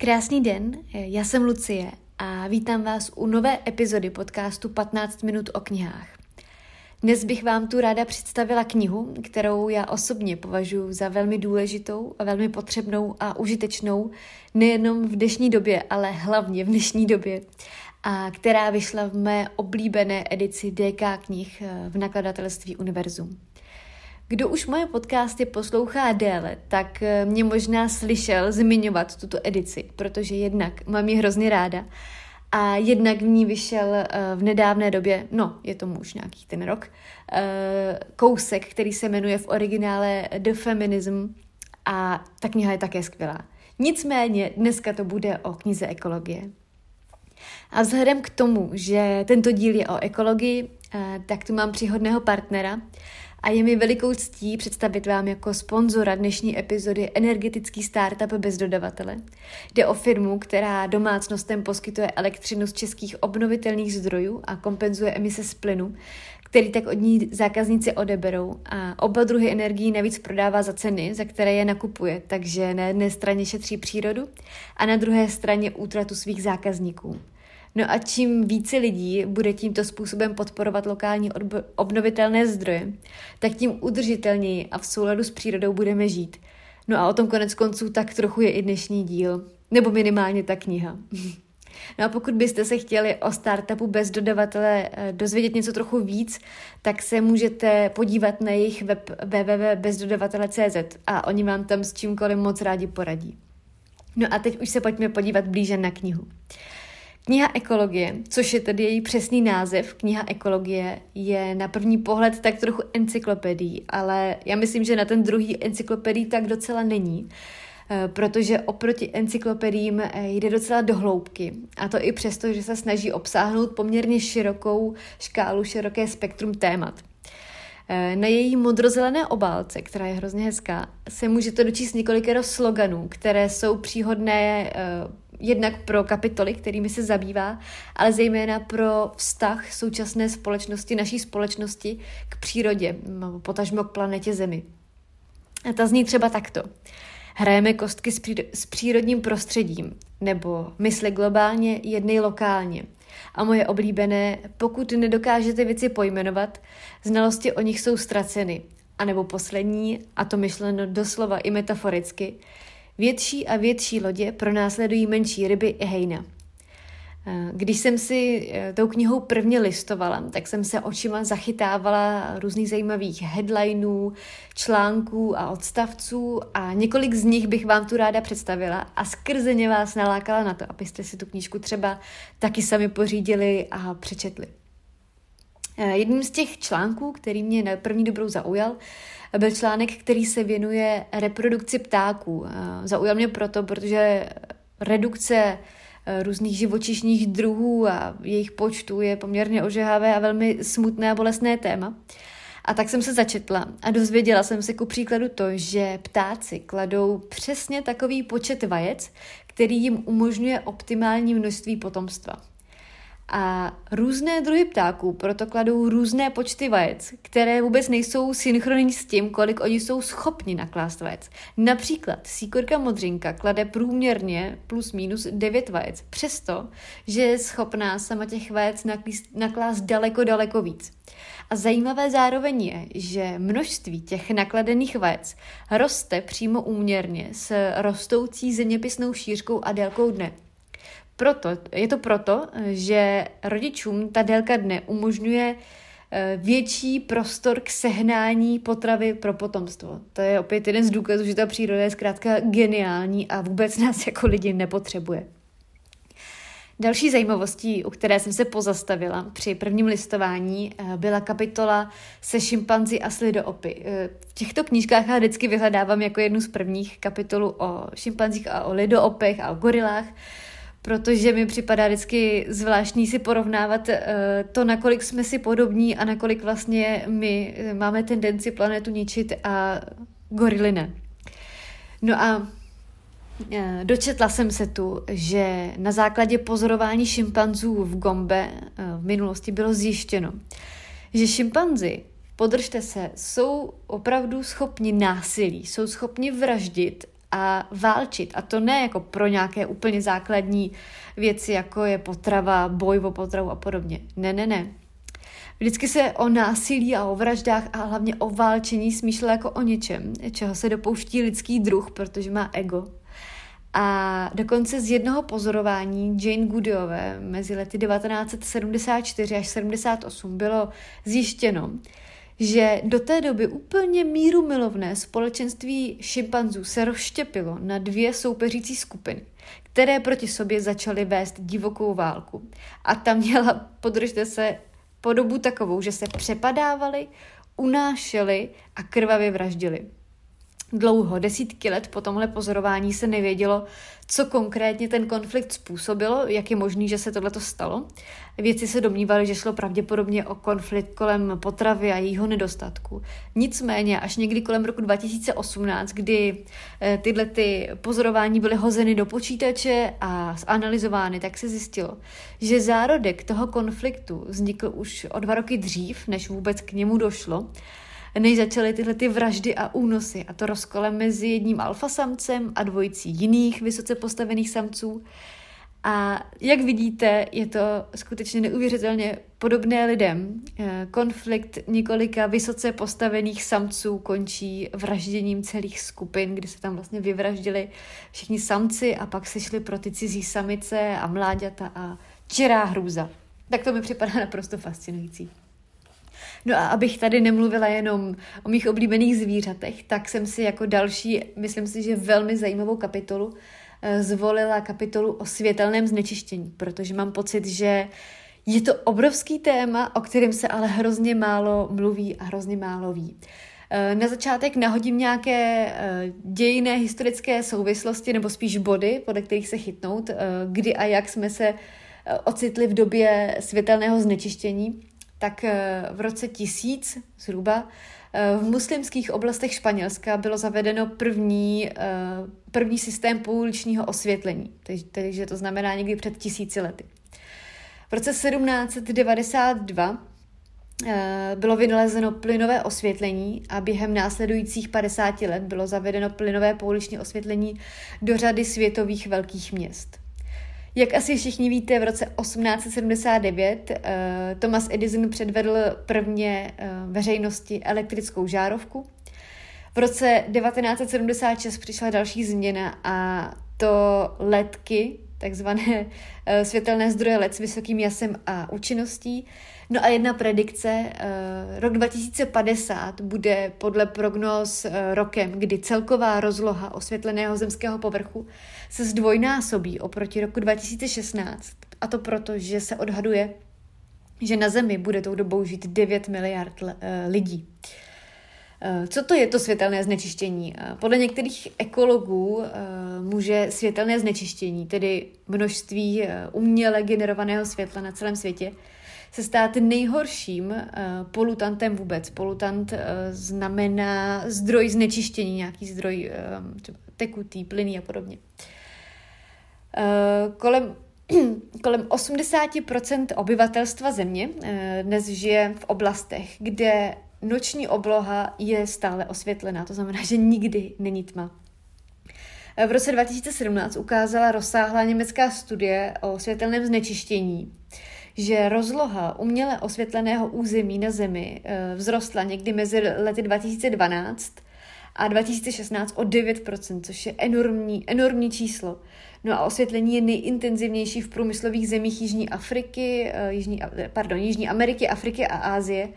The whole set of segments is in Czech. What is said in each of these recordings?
Krásný den, já jsem Lucie a vítám vás u nové epizody podcastu 15 minut o knihách. Dnes bych vám tu ráda představila knihu, kterou já osobně považuji za velmi důležitou a velmi potřebnou a užitečnou nejenom v dnešní době, ale hlavně v dnešní době, a která vyšla v mé oblíbené edici DK knih v nakladatelství Univerzum. Kdo už moje podcasty poslouchá déle, tak eh, mě možná slyšel zmiňovat tuto edici, protože jednak mám ji hrozně ráda a jednak v ní vyšel eh, v nedávné době, no, je tomu už nějaký ten rok, eh, kousek, který se jmenuje v originále The Feminism a ta kniha je také skvělá. Nicméně dneska to bude o knize ekologie. A vzhledem k tomu, že tento díl je o ekologii, tak tu mám příhodného partnera, a je mi velikou ctí představit vám jako sponzora dnešní epizody energetický startup bez dodavatele. Jde o firmu, která domácnostem poskytuje elektřinu z českých obnovitelných zdrojů a kompenzuje emise z plynu, který tak od ní zákazníci odeberou a oba druhy energií navíc prodává za ceny, za které je nakupuje, takže na jedné straně šetří přírodu a na druhé straně útratu svých zákazníků. No a čím více lidí bude tímto způsobem podporovat lokální obnovitelné zdroje, tak tím udržitelněji a v souladu s přírodou budeme žít. No a o tom konec konců tak trochu je i dnešní díl, nebo minimálně ta kniha. No a pokud byste se chtěli o startupu bez dodavatele eh, dozvědět něco trochu víc, tak se můžete podívat na jejich web www.bezdodavatele.cz a oni vám tam s čímkoliv moc rádi poradí. No a teď už se pojďme podívat blíže na knihu. Kniha ekologie, což je tedy její přesný název, kniha ekologie, je na první pohled tak trochu encyklopedii, ale já myslím, že na ten druhý encyklopedii tak docela není, eh, protože oproti encyklopediím eh, jde docela do hloubky. A to i přesto, že se snaží obsáhnout poměrně širokou škálu, široké spektrum témat. Eh, na její modrozelené obálce, která je hrozně hezká, se můžete dočíst několikero sloganů, které jsou příhodné jednak pro kapitoly, kterými se zabývá, ale zejména pro vztah současné společnosti, naší společnosti k přírodě, potažmo k planetě Zemi. A ta zní třeba takto. Hrajeme kostky s přírodním prostředím, nebo mysli globálně, jednej lokálně. A moje oblíbené, pokud nedokážete věci pojmenovat, znalosti o nich jsou ztraceny. A nebo poslední, a to myšleno doslova i metaforicky, Větší a větší lodě pronásledují menší ryby i hejna. Eh, když jsem si eh, tou knihou prvně listovala, tak jsem se očima zachytávala různých zajímavých headlinů, článků a odstavců a několik z nich bych vám tu ráda představila a skrze ně vás nalákala na to, abyste si tu knížku třeba taky sami pořídili a přečetli. Eh, jedním z těch článků, který mě na první dobrou zaujal, byl článek, který se věnuje reprodukci ptáků. Zaujal mě proto, protože redukce eh, různých živočišních druhů a jejich počtu je poměrně ožehavé a velmi smutné a bolestné téma. A tak jsem se začetla a dozvěděla jsem se ku příkladu to, že ptáci kladou přesně takový počet vajec, který jim umožňuje optimální množství potomstva. A různé druhy ptáků proto kladou různé počty vajec, které vůbec nejsou synchronní s tím, kolik oni jsou schopni naklást vajec. Například síkorka modřinka klade průměrně plus minus 9 vajec, přesto, že je schopná sama těch vajec naklást daleko, daleko víc. A zajímavé zároveň je, že množství těch nakladených vajec roste přímo úměrně s rostoucí zeměpisnou šířkou a délkou dne. Proto, je to proto, že rodičům ta délka dne umožňuje eh, větší prostor k sehnání potravy pro potomstvo. To je opět jeden z důkazů, že ta příroda je zkrátka geniální a vůbec nás jako lidi nepotřebuje. Další zajímavostí, u které jsem se pozastavila při prvním listování, eh, byla kapitola se šimpanzi a slidoopy. Eh, v těchto knížkách já vždycky vyhledávám jako jednu z prvních kapitolu o šimpanzích a o lidoopech a o gorilách, protože mi připadá vždycky zvláštní si porovnávat uh, to, nakolik jsme si podobní a nakolik vlastně my máme tendenci planetu ničit a gorily ne. No a uh, dočetla jsem se tu, že na základě pozorování šimpanzů v Gombe v minulosti bylo zjištěno, že šimpanzi podržte se, jsou opravdu schopni násilí, jsou schopni vraždit a válčit. A to ne jako pro nějaké úplně základní věci, jako je potrava, boj o potravu a podobně. Ne, ne, ne. Vždycky se o násilí a o vraždách a hlavně o válčení smýšlelo jako o něčem, čeho se dopouští lidský druh, protože má ego. A dokonce z jednoho pozorování Jane Goodallové mezi lety 1974 až 78 bylo zjištěno, že do té doby úplně míru milovné společenství šimpanzů se rozštěpilo na dvě soupeřící skupiny, které proti sobě začaly vést divokou válku. A ta měla, podržte se, podobu takovou, že se přepadávali, unášeli a krvavě vraždili. Dlouho, desítky let po tomhle pozorování se nevědělo, co konkrétně ten konflikt způsobilo, jak je možný, že se tohle stalo. Věci se domnívali, že šlo pravděpodobně o konflikt kolem potravy a jejího nedostatku. Nicméně až někdy kolem roku 2018, kdy eh, tyhle ty pozorování byly hozeny do počítače a zanalizovány, tak se zjistilo, že zárodek toho konfliktu vznikl už o dva roky dřív, než vůbec k němu došlo než začaly tyhle ty vraždy a únosy a to rozkolem mezi jedním alfasamcem a dvojicí jiných vysoce postavených samců. A jak vidíte, je to skutečně neuvěřitelně podobné lidem. Eh, konflikt několika vysoce postavených samců končí vražděním celých skupin, kdy se tam vlastně vyvraždili všichni samci a pak se šli pro ty cizí samice a mláďata a čirá hrůza. Tak to mi připadá naprosto fascinující. No a abych tady nemluvila jenom o mých oblíbených zvířatech, tak jsem si jako další, myslím si, že velmi zajímavou kapitolu eh, zvolila kapitolu o světelném znečištění, protože mám pocit, že je to obrovský téma, o kterém se ale hrozně málo mluví a hrozně málo ví. Eh, na začátek nahodím nějaké eh, dějinné historické souvislosti, nebo spíš body, podle kterých se chytnout, kdy a jak jsme se ocitli v době světelného znečištění tak eh, v roce 1000 zhruba eh, v muslimských oblastech Španělska bylo zavedeno první, eh, první systém pouličního osvětlení, takže to znamená někdy před tisíci lety. V roce 1792 bylo vynalezeno plynové osvětlení a během následujících 50 let bylo zavedeno plynové pouliční osvětlení do řady světových velkých měst. Jak asi všichni víte, v roce 1879 uh, eh, Thomas Edison předvedl prvně uh, veřejnosti elektrickou žárovku. V roce 1976 přišla další změna a to ledky, takzvané uh, světelné zdroje LED s vysokým jasem a účinností. No a jedna predikce, uh, rok 2050 bude podle prognóz uh, rokem, kdy celková rozloha osvětleného zemského povrchu se zdvojnásobí oproti roku 2016. A to proto, že se odhaduje, že na Zemi bude tou dobou žít 9 miliard eh, lidí. Eh, co to je to světelné znečištění? Eh, podle některých ekologů může světelné znečištění, tedy množství uměle generovaného světla na celém světě, se stát nejhorším polutantem vůbec. Polutant znamená zdroj znečištění, nějaký zdroj třeba tekutý, plyný a podobně. Eh, kolem kolem 80% obyvatelstva země eh, dnes žije v oblastech, kde noční obloha je stále osvětlená, to znamená, že nikdy není tma. Eh, v roce 2017 ukázala rozsáhlá německá studie o světelném znečištění, že rozloha uměle osvětleného území na Zemi vzrostla někdy mezi lety 2012 a 2016 o 9%, což je enormní, enormní číslo. No a osvětlení je nejintenzivnější v průmyslových zemích Jižní Afriky, eh, Jižní, pardon, Jižní Ameriky, Afriky a Ázie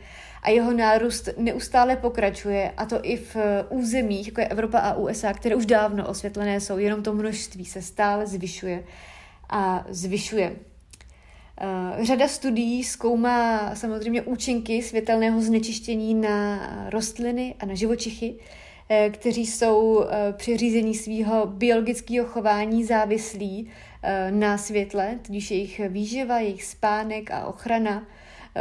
a jeho nárůst neustále pokračuje a to i v eh, územích, jako je Evropa a USA, které už dávno osvětlené jsou, jenom to množství se stále zvyšuje a zvyšuje. Uh, řada studií zkoumá samozřejmě účinky světelného znečištění na rostliny a na živočichy, Eh, kteří jsou eh, při řízení svého biologického chování závislí eh, na světle, tudíž jejich výživa, jejich spánek a ochrana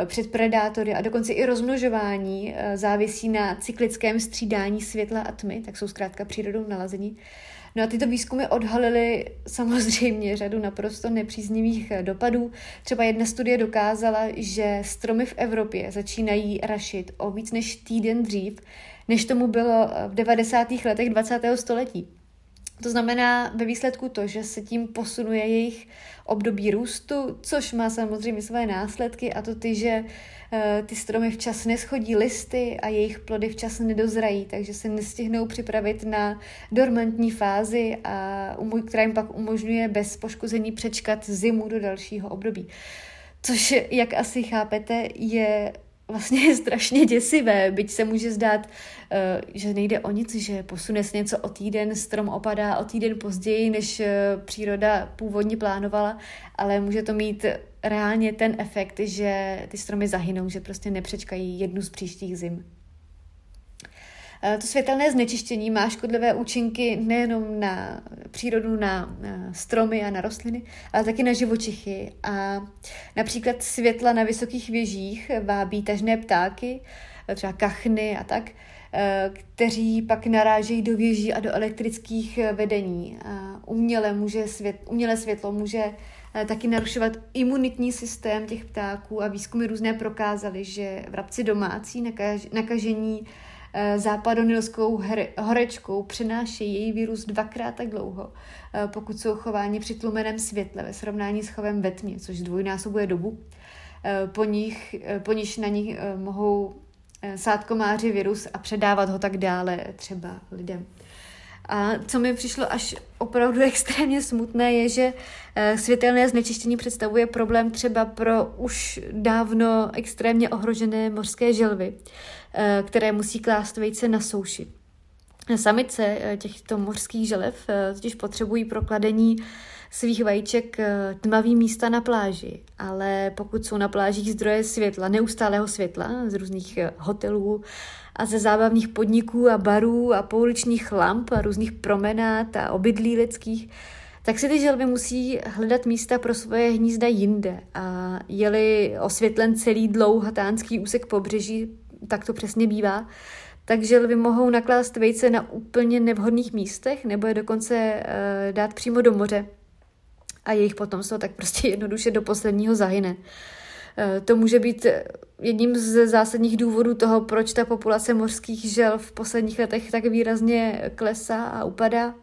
před predátory a dokonce i rozmnožování závisí na cyklickém střídání světla a tmy, tak jsou zkrátka přírodou nalazení. No a tyto výzkumy odhalily samozřejmě řadu naprosto nepříznivých dopadů. Třeba jedna studie dokázala, že stromy v Evropě začínají rašit o víc než týden dřív, než tomu bylo v 90. letech 20. století. To znamená ve výsledku to, že se tím posunuje jejich období růstu, což má samozřejmě své následky a to ty, že eh, ty stromy včas neschodí listy a jejich plody včas nedozrají, takže se nestihnou připravit na dormantní fázi, a která jim pak umožňuje bez poškození přečkat zimu do dalšího období. Což, jak asi chápete, je vlastně strašně děsivé, byť se může zdát, eh, že nejde o nic, že posune se něco o týden, strom opadá o týden později, než eh, příroda původně plánovala, ale může to mít reálně ten efekt, že ty stromy zahynou, že prostě nepřečkají jednu z příštích zim. Eh, to světelné znečištění má škodlivé účinky nejenom na přírodu, na stromy a na rostliny, ale taky na živočichy. A například světla na vysokých věžích vábí tažné ptáky, eh, třeba kachny a tak, eh, kteří pak narážejí do věží a do elektrických vedení. A uměle, může svět, umělé světlo může taky narušovat imunitní systém těch ptáků a výzkumy různé prokázaly, že vrabci domácí nakaž, nakažení Eh, západonilskou horečkou přenášejí její vírus dvakrát tak dlouho, eh, pokud jsou chováni při tlumeném světle ve srovnání s chovem ve tmě, což dvojnásobuje dobu. Eh, po, nich, po níž na nich mohou sát komáři virus a předávat ho tak dále třeba lidem. A co mi přišlo až opravdu extrémně smutné, je, že světelné znečištění představuje problém třeba pro už dávno extrémně ohrožené mořské želvy. Eh, které musí klást vejce na souši. Samice eh, těchto mořských želev eh, totiž potřebují pro kladení svých vajíček tmavý místa na pláži, ale pokud jsou na plážích zdroje světla, neustálého světla z různých hotelů a ze zábavních podniků a barů a pouličních lamp a různých promenád a obydlí lidských, tak si ty želvy musí hledat místa pro svoje hnízda jinde. A jeli osvětlen celý dlouhatánský úsek pobřeží tak to přesně bývá, takže lvy mohou naklást vejce na úplně nevhodných místech nebo je dokonce uh, dát přímo do moře a jejich potomstvo tak prostě jednoduše do posledního zahyne. Uh, to může být jedním z zásadních důvodů toho, proč ta populace mořských žel v posledních letech tak výrazně klesá a upadá.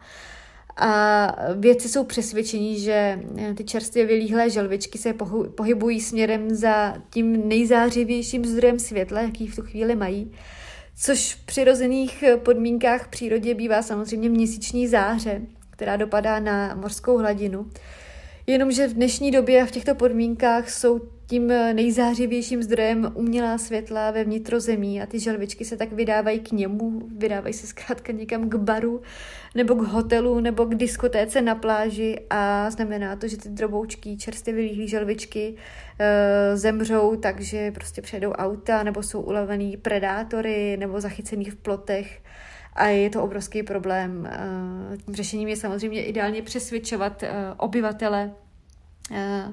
A vědci jsou přesvědčení, že ty čerstvě vylíhlé želvičky se pohybují směrem za tím nejzářivějším zdrojem světla, jaký v tu chvíli mají, což v přirozených podmínkách v přírodě bývá samozřejmě měsíční záře, která dopadá na mořskou hladinu. Jenomže v dnešní době v těchto podmínkách jsou tím nejzářivějším zdrojem umělá světla ve vnitrozemí a ty želvičky se tak vydávají k němu, vydávají se zkrátka někam k baru nebo k hotelu nebo k diskotéce na pláži a znamená to, že ty droboučky, čerstvě vylíhlý želvičky e, zemřou, takže prostě přejdou auta nebo jsou ulevený predátory nebo zachycený v plotech a je to obrovský problém. Eh, tím řešením je samozřejmě ideálně přesvědčovat eh, obyvatele eh,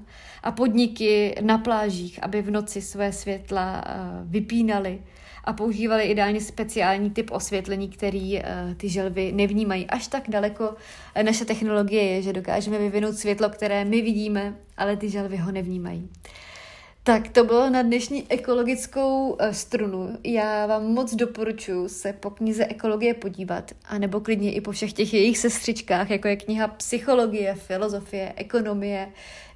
a podniky na plážích, aby v noci své světla vypínali a používali ideálně speciální typ osvětlení, který ty želvy nevnímají. Až tak daleko naše technologie je, že dokážeme vyvinout světlo, které my vidíme, ale ty želvy ho nevnímají. Tak to bylo na dnešní ekologickou eh, strunu. Já vám moc doporučuji se po knize Ekologie podívat, anebo klidně i po všech těch jejich sestřičkách, jako je kniha Psychologie, Filozofie, Ekonomie,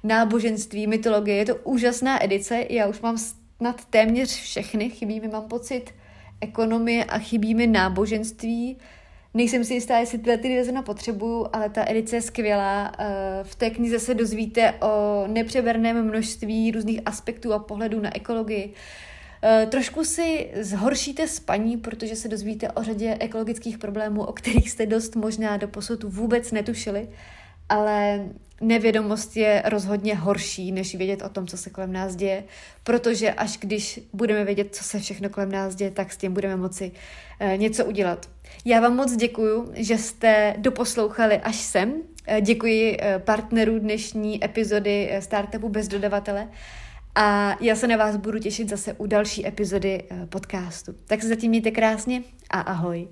Náboženství, Mytologie. Je to úžasná edice, já už mám snad téměř všechny, chybí mi, mám pocit, ekonomie a chybí mi náboženství, Nejsem si jistá, jestli tyhle ty dvě potřebuju, ale ta edice je skvělá. Eh, v té knize se dozvíte o nepřeberném množství různých aspektů a pohledů na ekologii. Eh, trošku si zhoršíte spaní, protože se dozvíte o řadě ekologických problémů, o kterých jste dost možná do posud vůbec netušili, ale nevědomost je rozhodně horší, než vědět o tom, co se kolem nás děje, protože až když budeme vědět, co se všechno kolem nás děje, tak s tím budeme moci eh, něco udělat. Já vám moc děkuju, že jste doposlouchali až sem. Eh, děkuji eh, partnerů dnešní epizody Startupu bez dodavatele a já se na vás budu těšit zase u další epizody podcastu. Tak se zatím mějte krásně a ahoj.